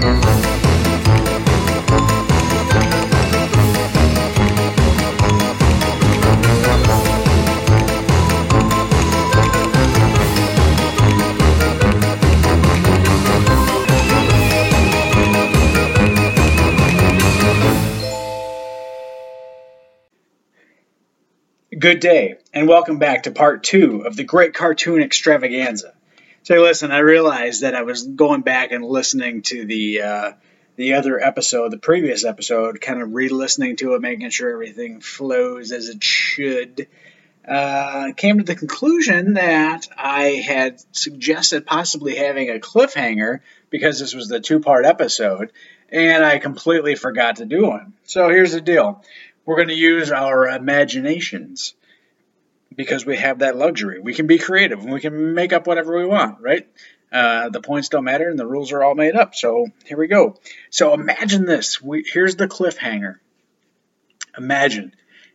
Good day, and welcome back to part two of the Great Cartoon Extravaganza. So, listen, I realized that I was going back and listening to the uh, the other episode, the previous episode, kind of re-listening to it, making sure everything flows as it should. Uh, came to the conclusion that I had suggested possibly having a cliffhanger because this was the two-part episode, and I completely forgot to do one. So here's the deal we're going to use our imaginations because we have that luxury. We can be creative and we can make up whatever we want, right? Uh, the points don't matter and the rules are all made up. So here we go. So imagine this. We, here's the cliffhanger. Imagine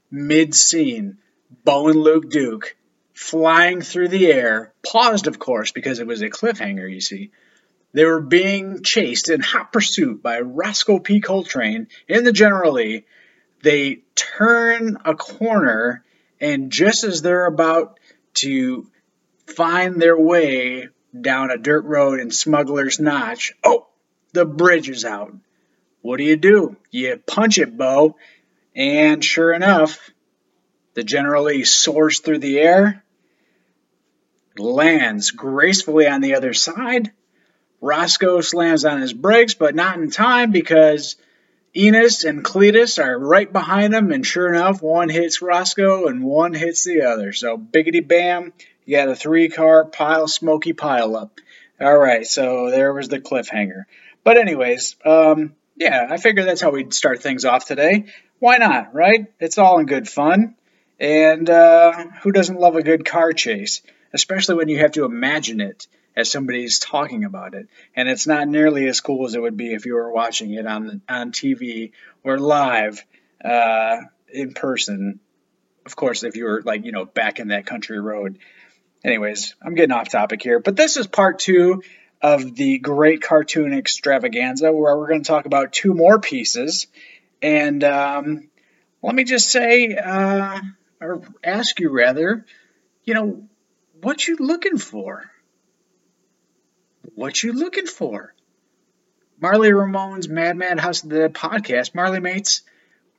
mid scene, Bo and Luke Duke flying through the air, paused, of course, because it was a cliffhanger, you see. They were being chased in hot pursuit by Roscoe P. Coltrane in the General Lee they turn a corner, and just as they're about to find their way down a dirt road in Smuggler's Notch, oh, the bridge is out. What do you do? You punch it, Bo. And sure enough, the General Lee soars through the air, lands gracefully on the other side. Roscoe slams on his brakes, but not in time because Enos and Cletus are right behind him, and sure enough, one hits Roscoe and one hits the other. So biggity bam, you got a three car pile, smoky pile up. All right, so there was the cliffhanger. But anyways, um, yeah, I figured that's how we'd start things off today. Why not, right? It's all in good fun. And uh, who doesn't love a good car chase? Especially when you have to imagine it as somebody's talking about it. And it's not nearly as cool as it would be if you were watching it on on TV or live uh, in person. Of course, if you were like you know back in that country road. Anyways, I'm getting off topic here, but this is part two of the Great Cartoon Extravaganza, where we're going to talk about two more pieces. And um, let me just say, uh, or ask you rather, you know, what you looking for? What you looking for? Marly Ramone's Mad Mad House of the podcast. Marly mates,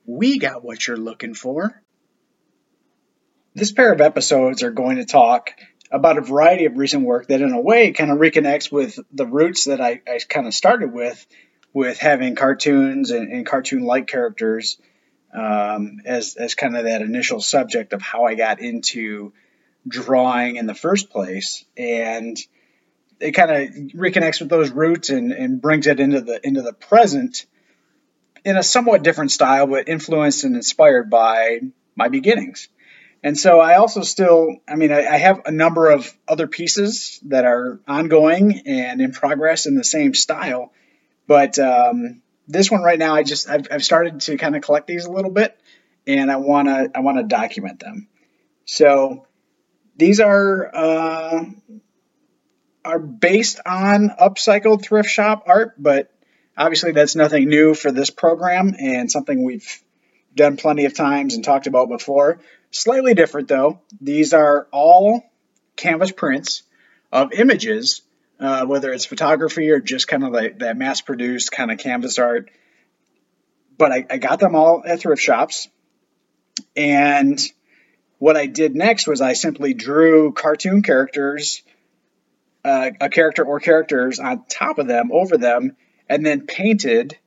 we got what you're looking for. This pair of episodes are going to talk about a variety of recent work that, in a way, kind of reconnects with the roots that I, I kind of started with, with having cartoons and, and cartoon-like characters um, as as kind of that initial subject of how I got into drawing in the first place, and it kind of reconnects with those roots and, and brings it into the into the present in a somewhat different style, but influenced and inspired by my beginnings. And so I also still, I mean, I, I have a number of other pieces that are ongoing and in progress in the same style, but um, this one right now, I just I've, I've started to kind of collect these a little bit, and I wanna I wanna document them. So these are uh, are based on upcycled thrift shop art, but obviously that's nothing new for this program and something we've done plenty of times and talked about before. Slightly different though. These are all canvas prints of images uh, whether it's photography or just kind of like that mass produced kind of canvas art. But I, I got them all at thrift shops. And what I did next was I simply drew cartoon characters, uh, a character or characters on top of them, over them, and then painted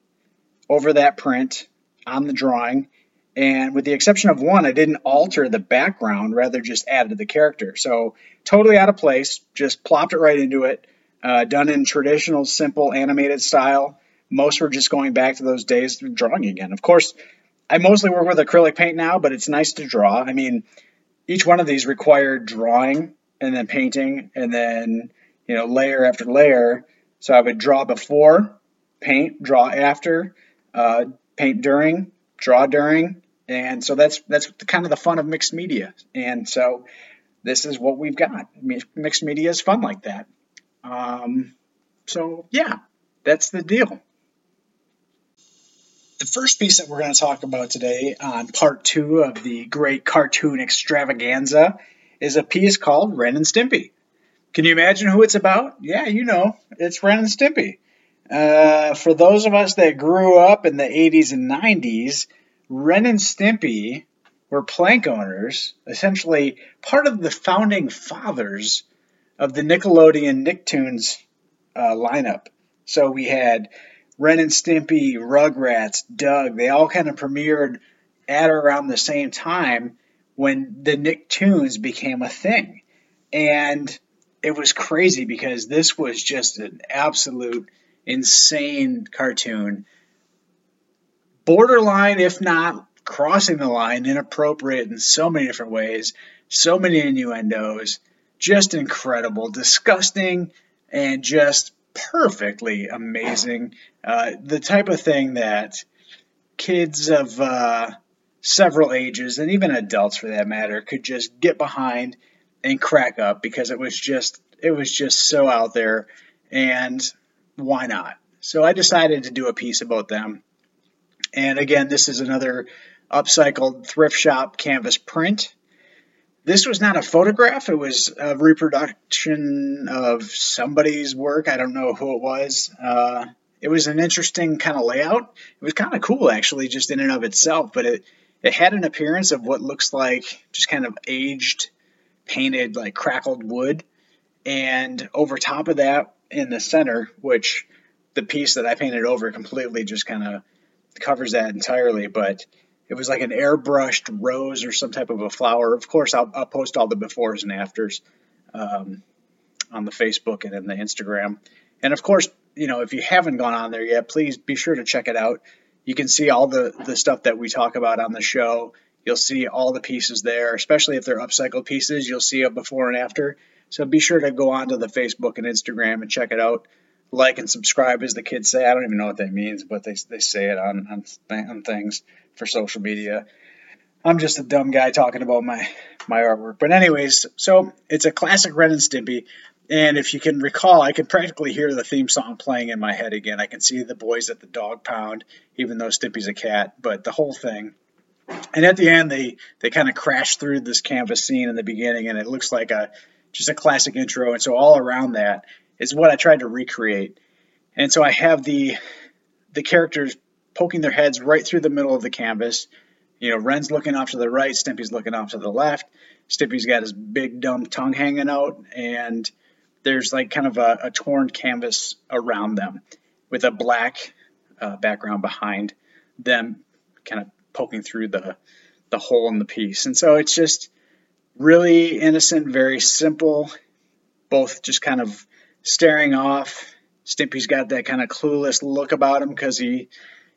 over that print on the drawing. And with the exception of one, I didn't alter the background, rather just added the character. So totally out of place, just plopped it right into it, uh, done in traditional, simple animated style. Most were just going back to those days of drawing again. Of course, I mostly work with acrylic paint now, but it's nice to draw. I mean, each one of these required drawing and then painting and then, you know, layer after layer. So I would draw before, paint, draw after, uh, paint during, draw during, and so that's that's kind of the fun of mixed media. And so this is what we've got. Mixed media is fun like that. Um, so yeah, that's the deal. The first piece that we're going to talk about today on part two of the great cartoon extravaganza is a piece called Ren and Stimpy. Can you imagine who it's about? Yeah, you know, it's Ren and Stimpy. Uh, for those of us that grew up in the 80s and 90s, Ren and Stimpy were plank owners, essentially part of the founding fathers of the Nickelodeon Nicktoons uh, lineup. So we had Ren and Stimpy, Rugrats, Doug. They all kind of premiered at around the same time when the Nicktoons became a thing. And it was crazy because this was just an absolute insane cartoon. Borderline, if not crossing the line, inappropriate in so many different ways, so many innuendos, just incredible, disgusting, and just perfectly amazing. Uh, the type of thing that kids of uh, several ages, and even adults for that matter, could just get behind and crack up because it was just it was just so out there and why not? So I decided to do a piece about them. And again, this is another upcycled thrift shop canvas print. This was not a photograph, it was a reproduction of somebody's work. I don't know who it was. Uh, it was an interesting kind of layout. It was kind of cool, actually, just in and of itself, but it, it had an appearance of what looks like just kind of aged, painted, like crackled wood. And over top of that in the center, which the piece that I painted over completely just kind of covers that entirely, but it was like an airbrushed rose or some type of a flower. Of course, I'll, I'll post all the befores and afters um, on the Facebook and in the Instagram. And of course, you know, if you haven't gone on there yet, please be sure to check it out. You can see all the, the stuff that we talk about on the show. You'll see all the pieces there, especially if they're upcycled pieces. You'll see a before and after. So be sure to go onto the Facebook and Instagram and check it out. Like and subscribe, as the kids say. I don't even know what that means, but they, they say it on, on, on things for social media. I'm just a dumb guy talking about my, my artwork. But, anyways, so it's a classic Ren and Stimpy. And if you can recall, I can practically hear the theme song playing in my head again. I can see the boys at the dog pound, even though Stimpy's a cat, but the whole thing. And at the end, they, they kind of crash through this canvas scene in the beginning, and it looks like a just a classic intro. And so all around that is what I tried to recreate. And so I have the the characters poking their heads right through the middle of the canvas. You know, Ren's looking off to the right, Stimpy's looking off to the left. Stimpy's got his big dumb tongue hanging out, and there's like kind of a, a torn canvas around them with a black uh, background behind them, kind of poking through the the hole in the piece. And so it's just really innocent, very simple, both just kind of staring off. Stimpy's got that kind of clueless look about him because he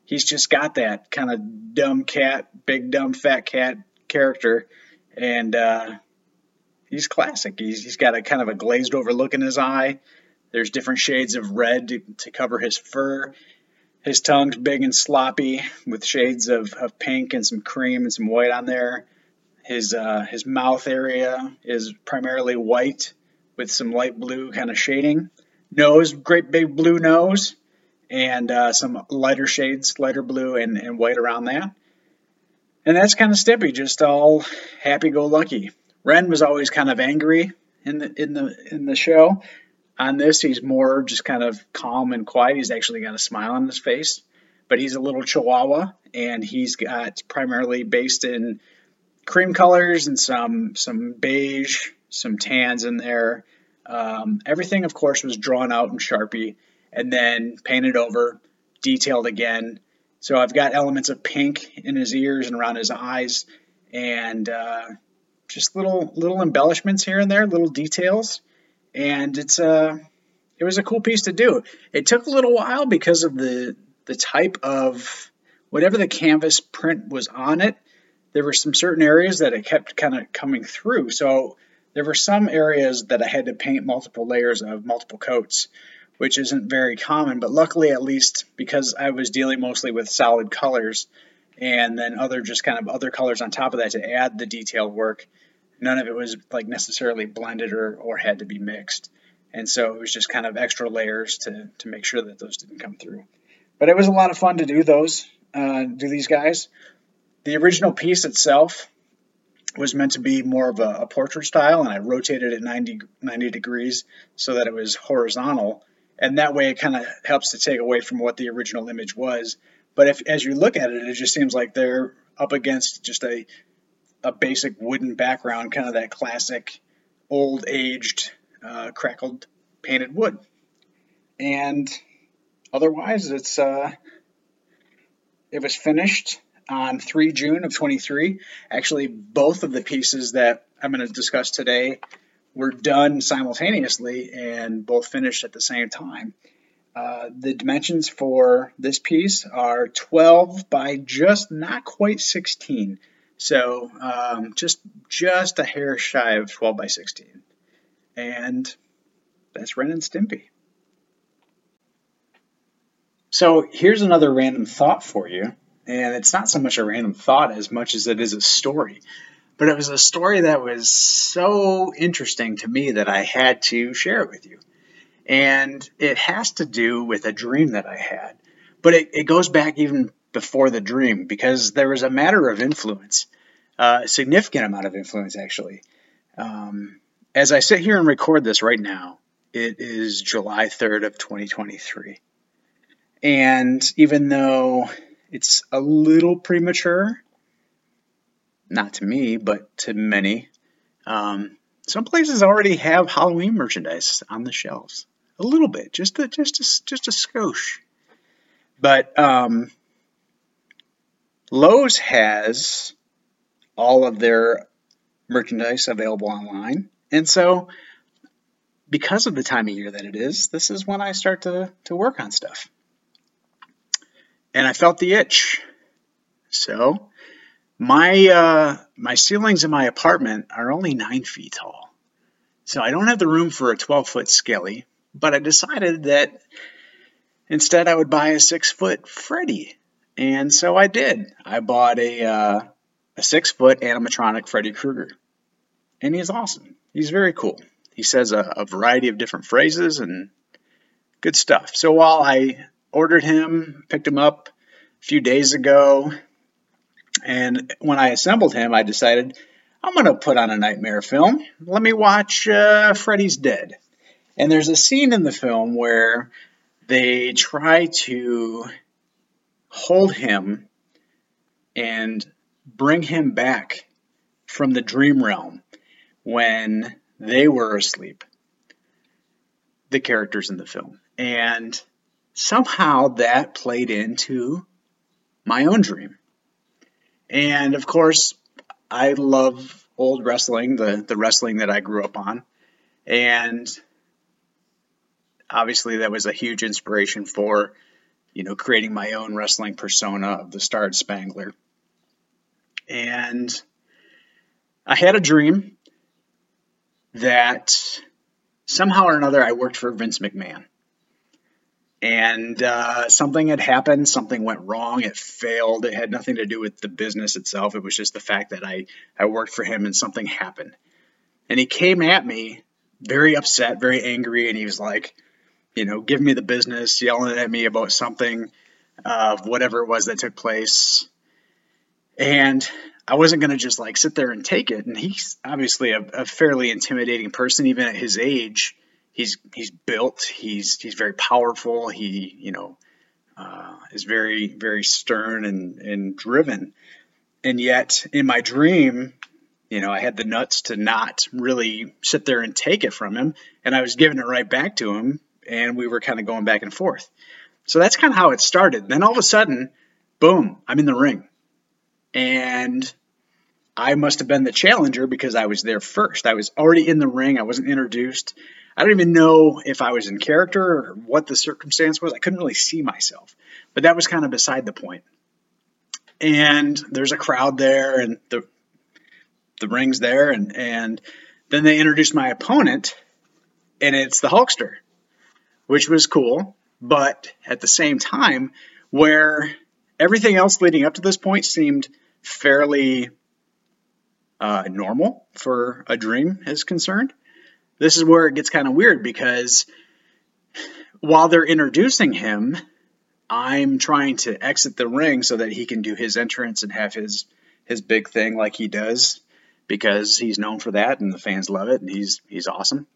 he's just got that kind of dumb cat, big dumb fat cat character, and uh, he's classic. He's he's got a kind of a glazed over look in his eye. There's different shades of red to, to cover his fur. His tongue's big and sloppy with shades of, of pink and some cream and some white on there. His uh, his mouth area is primarily white with some light blue kind of shading. Nose, great big blue nose, and uh, some lighter shades, lighter blue and, and white around that. And that's kind of Stimpy, just all happy-go-lucky. Ren was always kind of angry in the in the in the show. On this, he's more just kind of calm and quiet. He's actually got a smile on his face, but he's a little chihuahua, and he's got primarily based in cream colors and some some beige, some tans in there. Um, everything, of course, was drawn out in Sharpie and then painted over, detailed again. So I've got elements of pink in his ears and around his eyes, and uh, just little little embellishments here and there, little details, and it's a uh, it was a cool piece to do. It took a little while because of the the type of whatever the canvas print was on it. There were some certain areas that it kept kind of coming through. So there were some areas that I had to paint multiple layers of multiple coats, which isn't very common. But luckily, at least because I was dealing mostly with solid colors, and then other just kind of other colors on top of that to add the detail work. None of it was like necessarily blended or, or had to be mixed. And so it was just kind of extra layers to, to make sure that those didn't come through. But it was a lot of fun to do those, uh, do these guys. The original piece itself was meant to be more of a, a, portrait style, and I rotated it 90, 90 degrees so that it was horizontal. And that way it kind of helps to take away from what the original image was but if as you look at it, it just seems like they're up against just a a basic wooden background, kind of that classic old aged uh, crackled painted wood. And otherwise, it's uh, it was finished on 3 June of 23. Actually, both of the pieces that I'm going to discuss today were done simultaneously and both finished at the same time. Uh, the dimensions for this piece are 12 by just not quite 16. So um, just just a hair shy of 12 by 16. And that's Ren and Stimpy. So here's another random thought for you. And it's not so much a random thought as much as it is a story. But it was a story that was so interesting to me that I had to share it with you. And it has to do with a dream that I had. But it, it goes back even before the dream because there was a matter of influence, uh, a significant amount of influence, actually. Um, as I sit here and record this right now, it is July 3rd of 2023. And even though it's a little premature, not to me, but to many, um, some places already have Halloween merchandise on the shelves a little bit, just a just a, just a skosh. But um, Lowe's has all of their merchandise available online, and so because of the time of year that it is, this is when I start to to work on stuff. And I felt the itch, so my uh, my ceilings in my apartment are only nine feet tall, so I don't have the room for a 12 foot skelly but I decided that instead I would buy a six foot Freddy. And so I did. I bought a, uh, a six foot animatronic Freddy Krueger. And he's awesome. He's very cool. He says a, a variety of different phrases and good stuff. So while I ordered him, picked him up a few days ago, and when I assembled him, I decided I'm going to put on a nightmare film. Let me watch uh, Freddy's Dead. And there's a scene in the film where they try to hold him and bring him back from the dream realm when they were asleep, the characters in the film. And somehow that played into my own dream. And of course, I love old wrestling, the, the wrestling that I grew up on. And obviously that was a huge inspiration for, you know, creating my own wrestling persona of the Star Spangler. And I had a dream that somehow or another I worked for Vince McMahon. And uh, something had happened, something went wrong, it failed. It had nothing to do with the business itself. It was just the fact that I, I worked for him and something happened. And he came at me very upset, very angry, and he was like, you know, giving me the business, yelling at me about something uh, whatever it was that took place. And I wasn't going to just like sit there and take it. And he's obviously a, a, fairly intimidating person, even at his age. he's he's built. He's he's very powerful. He you know uh, is very very stern and and driven. And yet in my dream, you know, I had the nuts to not really sit there and take it from him, and I was giving it right back to him, and we were kind of going back and forth. So that's kind of how it started. Then all of a sudden, boom, I'm in the ring. And I must have been the challenger because I was there first. I was already in the ring. I wasn't introduced. I don't even know if I was in character or what the circumstance was. I couldn't really see myself. But that was kind of beside the point. And there's a crowd there and the the ring's there and and then they introduced my opponent and it's the Hulkster, which was cool, but at the same time where everything else leading up to this point seemed fairly uh, normal for a dream is concerned. This is where it gets kind of weird because while they're introducing him, I'm trying to exit the ring so that he can do his entrance and have his his big thing like he does because he's known for that and the fans love it and he's he's awesome.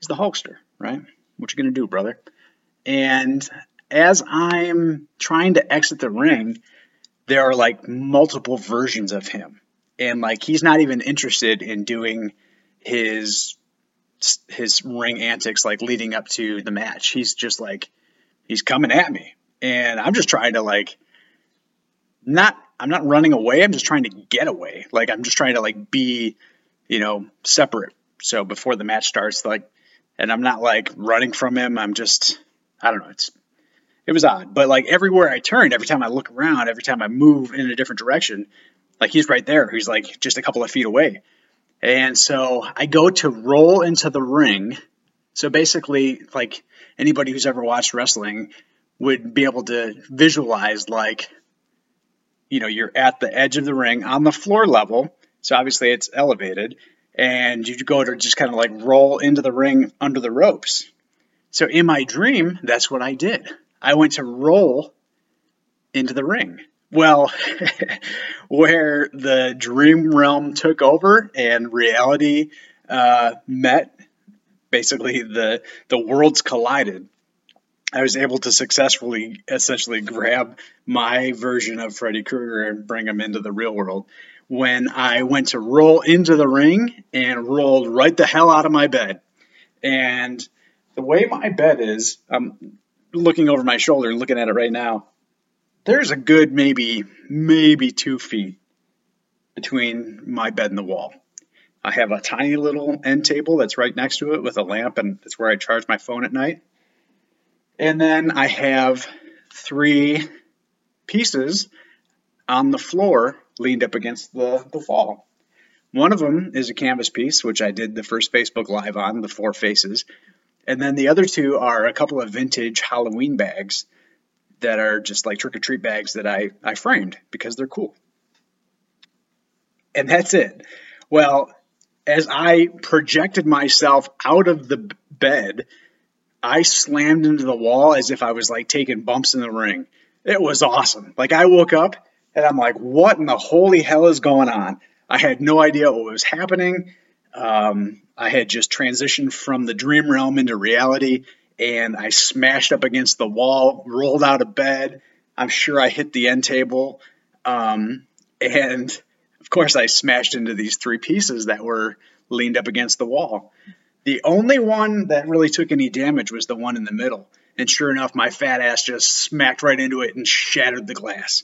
He's the Hulkster, right? What you gonna do, brother? And as I'm trying to exit the ring, there are like multiple versions of him and like he's not even interested in doing his his ring antics like leading up to the match. He's just like he's coming at me, and I'm just trying to like not I'm not running away. I'm just trying to get away. Like I'm just trying to like be you know separate. So before the match starts, like, and I'm not like running from him. I'm just I don't know. It's it was odd, but like everywhere I turned, every time I look around, every time I move in a different direction, like he's right there. He's like just a couple of feet away. And so I go to roll into the ring. So basically, like anybody who's ever watched wrestling would be able to visualize, like, you know, you're at the edge of the ring on the floor level. So obviously it's elevated. And you go to just kind of like roll into the ring under the ropes. So in my dream, that's what I did. I went to roll into the ring. Well, where the dream realm took over and reality uh, met, basically the the worlds collided. I was able to successfully, essentially, grab my version of Freddy Krueger and bring him into the real world. When I went to roll into the ring and rolled right the hell out of my bed, and the way my bed is, I'm looking over my shoulder and looking at it right now there's a good maybe maybe two feet between my bed and the wall. I have a tiny little end table that's right next to it with a lamp, and it's where I charge my phone at night. And then I have three pieces on the floor leaned up against the, the wall. One of them is a canvas piece, which I did the first Facebook Live on, the four faces. And then the other two are a couple of vintage Halloween bags that are just like trick or treat bags that I, I framed because they're cool. And that's it. Well, as I projected myself out of the bed, I slammed into the wall as if I was like taking bumps in the ring. It was awesome. Like I woke up and I'm like, what in the holy hell is going on? I had no idea what was happening. Um, I had just transitioned from the dream realm into reality and I smashed up against the wall, rolled out of bed. I'm sure I hit the end table. Um, and of course, I smashed into these three pieces that were leaned up against the wall. The only one that really took any damage was the one in the middle. And sure enough, my fat ass just smacked right into it and shattered the glass.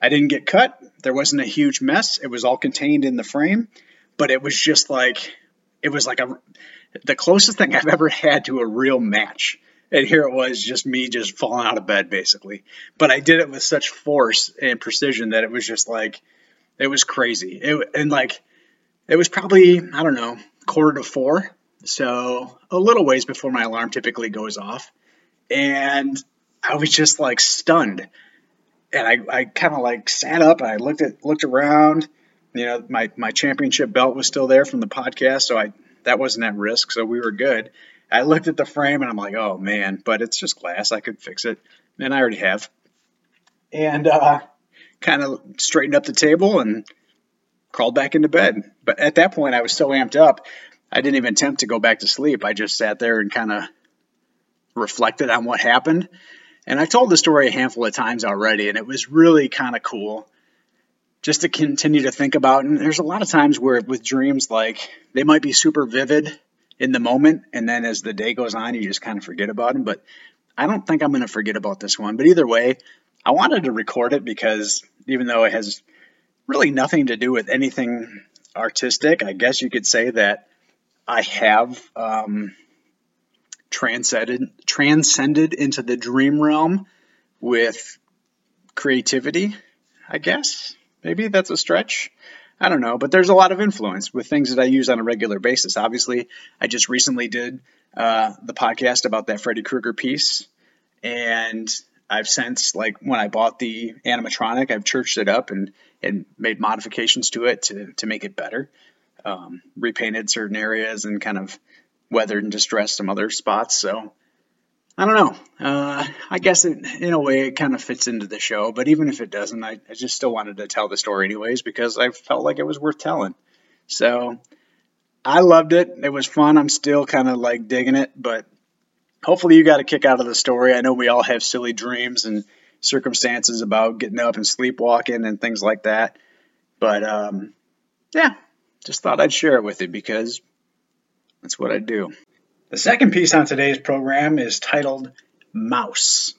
I didn't get cut. There wasn't a huge mess. It was all contained in the frame, but it was just like, it was like a, the closest thing I've ever had to a real match. And here it was, just me just falling out of bed, basically. But I did it with such force and precision that it was just like, it was crazy. It, and like, it was probably, I don't know, quarter to four. So a little ways before my alarm typically goes off. And I was just like stunned. And I, I kind of like sat up and I looked at looked around. You know, my, my championship belt was still there from the podcast, so I that wasn't at risk, so we were good. I looked at the frame and I'm like, oh man, but it's just glass. I could fix it, and I already have. And uh, kind of straightened up the table and crawled back into bed. But at that point, I was so amped up, I didn't even attempt to go back to sleep. I just sat there and kind of reflected on what happened. And I've told the story a handful of times already, and it was really kind of cool just to continue to think about. And there's a lot of times where with dreams, like they might be super vivid in the moment, and then as the day goes on, you just kind of forget about them. But I don't think I'm going to forget about this one. But either way, I wanted to record it because even though it has really nothing to do with anything artistic, I guess you could say that I have um, transcended transcended into the dream realm with creativity. I guess maybe that's a stretch. I don't know, but there's a lot of influence with things that I use on a regular basis. Obviously, I just recently did uh, the podcast about that Freddy Krueger piece, and I've since like when I bought the animatronic, I've churched it up and and made modifications to it to to make it better. Um, repainted certain areas and kind of weathered and distressed some other spots. So I don't know. Uh, I guess it, in a way it kind of fits into the show, but even if it doesn't, I, I just still wanted to tell the story anyways because I felt like it was worth telling. So I loved it. It was fun. I'm still kind of like digging it, but hopefully you got a kick out of the story. I know we all have silly dreams and circumstances about getting up and sleepwalking and things like that. But um, yeah, just thought I'd share it with you because that's what I do. The second piece on today's program is titled Mouse.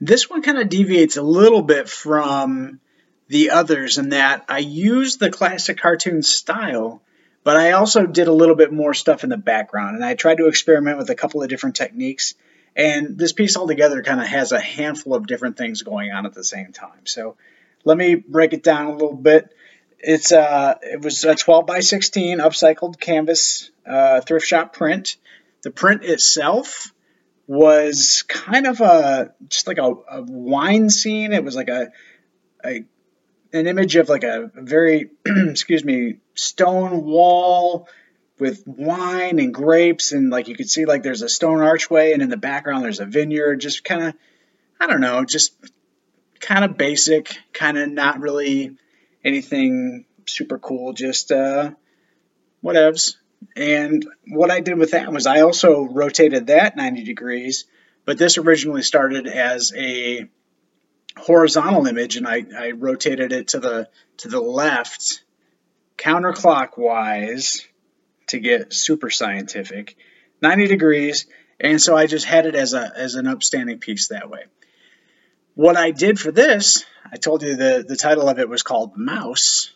This one kind of deviates a little bit from the others in that I use the classic cartoon style, but I also did a little bit more stuff in the background and I tried to experiment with a couple of different techniques. And this piece altogether kind of has a handful of different things going on at the same time. So let me break it down a little bit. It's uh, it was a 12 by 16 upcycled canvas uh, thrift shop print. The print itself was kind of a just like a, a wine scene. It was like a, a an image of like a very excuse me stone wall with wine and grapes and like you could see like there's a stone archway and in the background there's a vineyard just kind of i don't know just kind of basic kind of not really anything super cool just uh whatevs and what I did with that was I also rotated that 90 degrees, but this originally started as a horizontal image and I, I rotated it to the to the left counterclockwise to get super scientific 90 degrees and so I just had it as a as an upstanding piece that way. What I did for this, I told you the, the title of it was called Mouse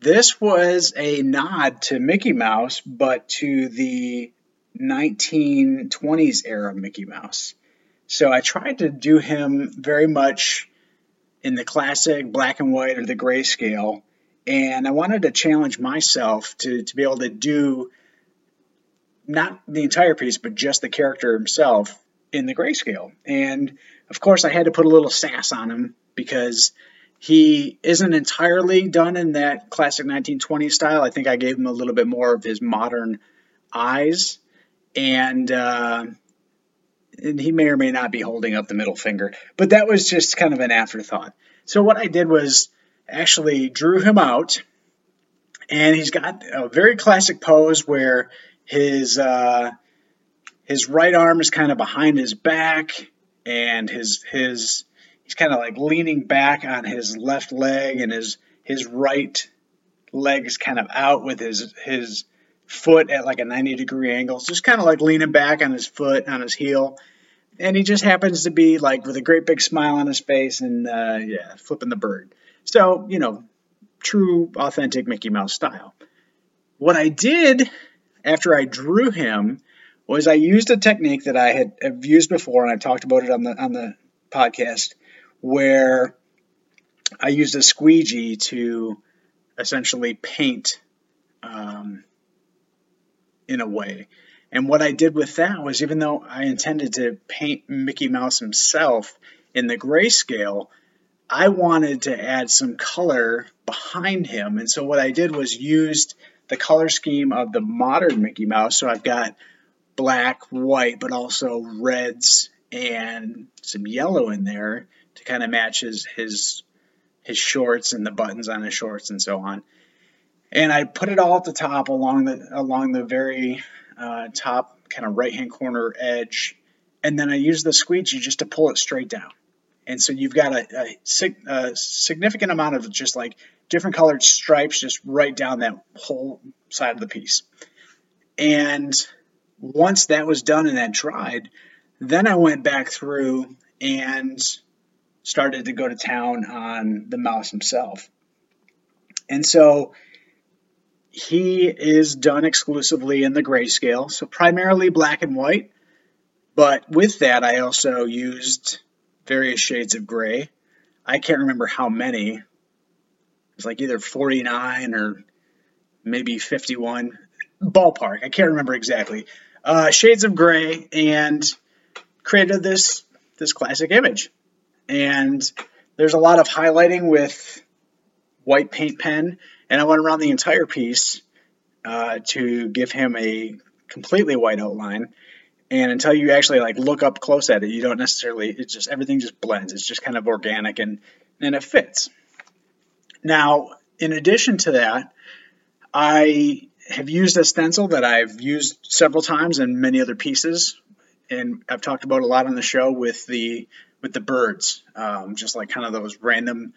this was a nod to Mickey Mouse, but to the 1920s era Mickey Mouse. So I tried to do him very much in the classic black and white or the grayscale. And I wanted to challenge myself to, to be able to do not the entire piece, but just the character himself in the grayscale. And of course, I had to put a little sass on him because he isn't entirely done in that classic 1920 style. I think I gave him a little bit more of his modern eyes, and uh, and he may or may not be holding up the middle finger. But that was just kind of an afterthought. So what I did was actually drew him out, and he's got a very classic pose where his uh, his right arm is kind of behind his back, and his his he's kind of like leaning back on his left leg and his his right leg is kind of out with his his foot at like a 90 degree angle. Just kind of like leaning back on his foot on his heel. And he just happens to be like with a great big smile on his face and uh, yeah flipping the bird. So you know true authentic mickey mouse style. What i did after i drew him was i used a technique that i had used before and i talked about it on the on the podcast where I used a squeegee to essentially paint um, in a way. And what I did with that was, even though I intended to paint Mickey Mouse himself in the grayscale, I wanted to add some color behind him. And so what I did was used the color scheme of the modern Mickey Mouse. So I've got black, white, but also reds and some yellow in there to kind of match his his his shorts and the buttons on his shorts and so on. And I put it all at the top along the along the very uh, top kind of right hand corner edge, and then I use the squeegee just to pull it straight down. And so you've got a, a, a, significant amount of just like different colored stripes just right down that whole side of the piece. And once that was done and that dried, then I went back through and started to go to town on the mouse himself. And so he is done exclusively in the grayscale, so primarily black and white. But with that, I also used various shades of gray. I can't remember how many. It was like either 49 or maybe 51. Ballpark. I can't remember exactly. Uh, shades of gray and created this this classic image. And there's a lot of highlighting with white paint pen, and I went around the entire piece uh, to give him a completely white outline. And until you actually like look up close at it you don't necessarily it's just everything just blends. It's just kind of organic and and it fits. Now in addition to that i have used a stencil that i've used several times in many other pieces and i've talked about a lot on the show with the with the birds um, just like kind of those random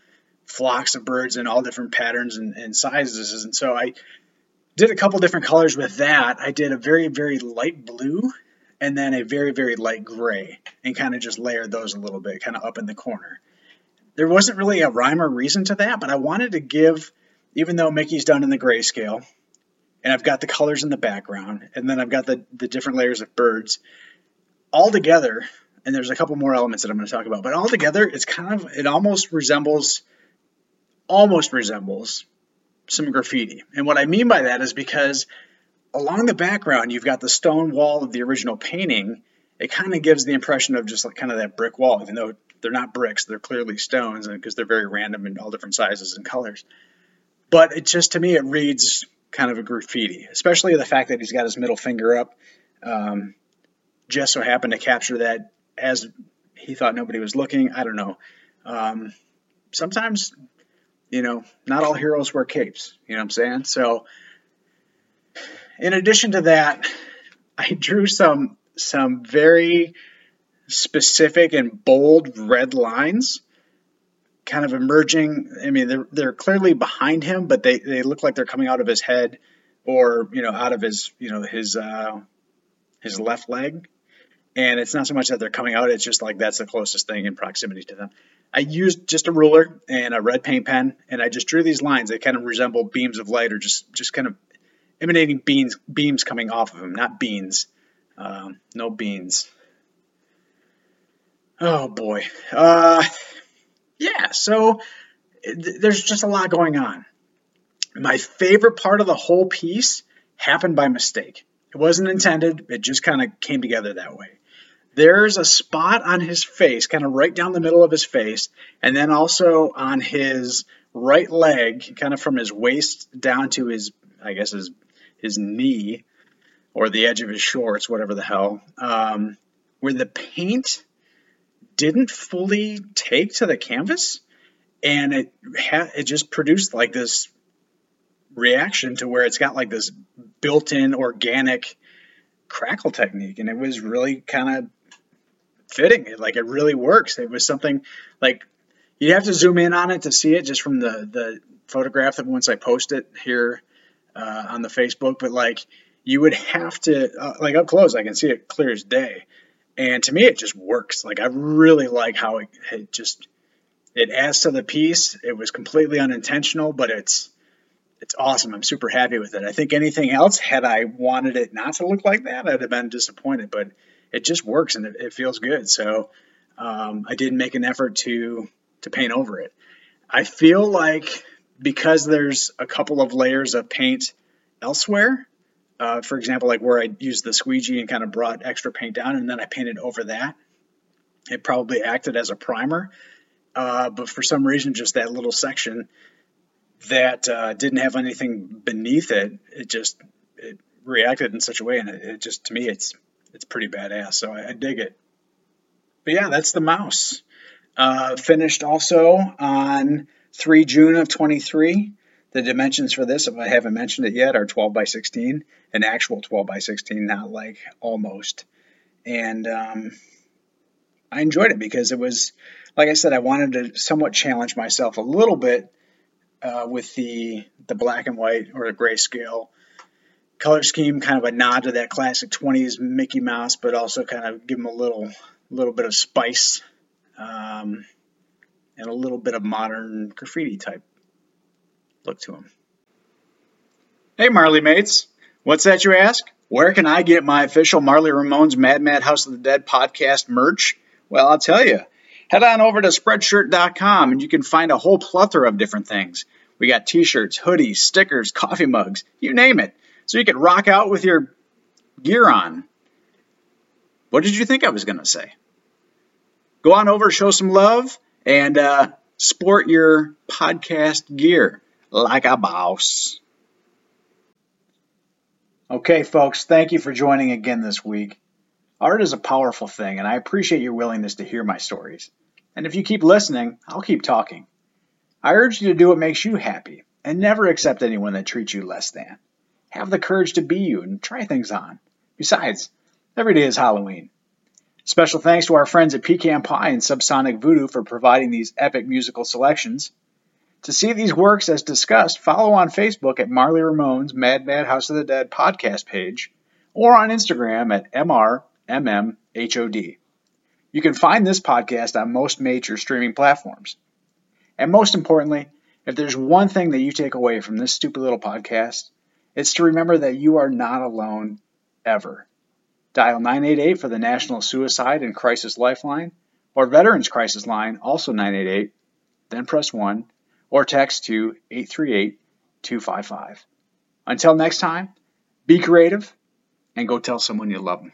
flocks of birds in all different patterns and, and sizes and so i did a couple different colors with that i did a very very light blue and then a very, very light gray, and kind of just layered those a little bit, kind of up in the corner. There wasn't really a rhyme or reason to that, but I wanted to give, even though Mickey's done in the grayscale, and I've got the colors in the background, and then I've got the, the different layers of birds, all together, and there's a couple more elements that I'm going to talk about, but all together, it's kind of, it almost resembles, almost resembles some graffiti. And what I mean by that is because along the background, you've got the stone wall of the original painting. It kind of gives the impression of just like kind of that brick wall, even though they're not bricks, they're clearly stones because they're very random in all different sizes and colors. But it just, to me, it reads kind of a graffiti, especially the fact that he's got his middle finger up. Um, just so happened to capture that as he thought nobody was looking. I don't know. Um, sometimes, you know, not all heroes wear capes. You know what I'm saying? So in addition to that, I drew some some very specific and bold red lines kind of emerging. I mean, they're, they're clearly behind him, but they, they look like they're coming out of his head or, you know, out of his, you know, his, uh, his left leg. And it's not so much that they're coming out, it's just like that's the closest thing in proximity to them. I used just a ruler and a red paint pen, and I just drew these lines. They kind of resemble beams of light or just, just kind of emanating beams beams coming off of him, not beans. Um, no beans. Oh boy. Uh, yeah. So th- there's just a lot going on. My favorite part of the whole piece happened by mistake. It wasn't intended. It just kind of came together that way. There's a spot on his face, kind of right down the middle of his face, and then also on his right leg, kind of from his waist down to his, I guess, his his knee or the edge of his shorts, whatever the hell, um, where the paint didn't fully take to the canvas, and it ha- it just produced like this reaction to where it's got like this built-in organic crackle technique, and it was really kind of fitting. It like it really works. It was something like you have to zoom in on it to see it just from the the photograph that once I post it here uh, on the Facebook, but like you would have to uh, like up close, I can see it clear as day. And to me, it just works. Like I really like how it, it just it adds to the piece. It was completely unintentional, but it's it's awesome. I'm super happy with it. I think anything else, had I wanted it not to look like that, I'd have been disappointed. But it just works and it, it feels good. So um, I did make an effort to to paint over it. I feel like because there's a couple of layers of paint elsewhere, uh, for example, like where I used the squeegee and kind of brought extra paint down and then I painted over that, it probably acted as a primer. Uh, but for some reason, just that little section that uh, didn't have anything beneath it, it just it reacted in such a way, and it, it just to me, it's it's pretty badass. So I, I dig it. But yeah, that's the mouse. Uh, finished also on 3 June of 23. The dimensions for this, if I haven't mentioned it yet, are 12 by 16, an actual 12 by 16, not like almost. And um, I enjoyed it because it was, like I said, I wanted to somewhat challenge myself a little bit uh, with the the black and white or the grayscale color scheme, kind of a nod to that classic 20s Mickey Mouse, but also kind of give them a little little bit of spice um, and a little bit of modern graffiti type look to them. Hey, Marly mates, what's that you ask? Where can I get my official Marly Ramones Mad Mad House of the Dead podcast merch? Well, I'll tell you. Head on over to spreadshirt.com and you can find a whole plethora of different things. We got t shirts, hoodies, stickers, coffee mugs, you name it. So you can rock out with your gear on. What did you think I was going to say? Go on over, show some love, and uh, sport your podcast gear like a boss. Okay, folks, thank you for joining again this week. Art is a powerful thing, and I appreciate your willingness to hear my stories. And if you keep listening, I'll keep talking. I urge you to do what makes you happy, and never accept anyone that treats you less than. Have the courage to be you and try things on. Besides, every day is Halloween. Special thanks to our friends at Pecan Pie and Subsonic Voodoo for providing these epic musical selections. To see these works as discussed, follow on Facebook at Marly Ramone's Mad Mad House of the Dead podcast page or on Instagram at MR MMHOD. You can find this podcast on most major streaming platforms. And most importantly, if there's one thing that you take away from this stupid little podcast, it's to remember that you are not alone ever. Dial 988 for the National Suicide and Crisis Lifeline or Veterans Crisis Line, also 988, then press 1 or text to 838 255. Until next time, be creative and go tell someone you love them.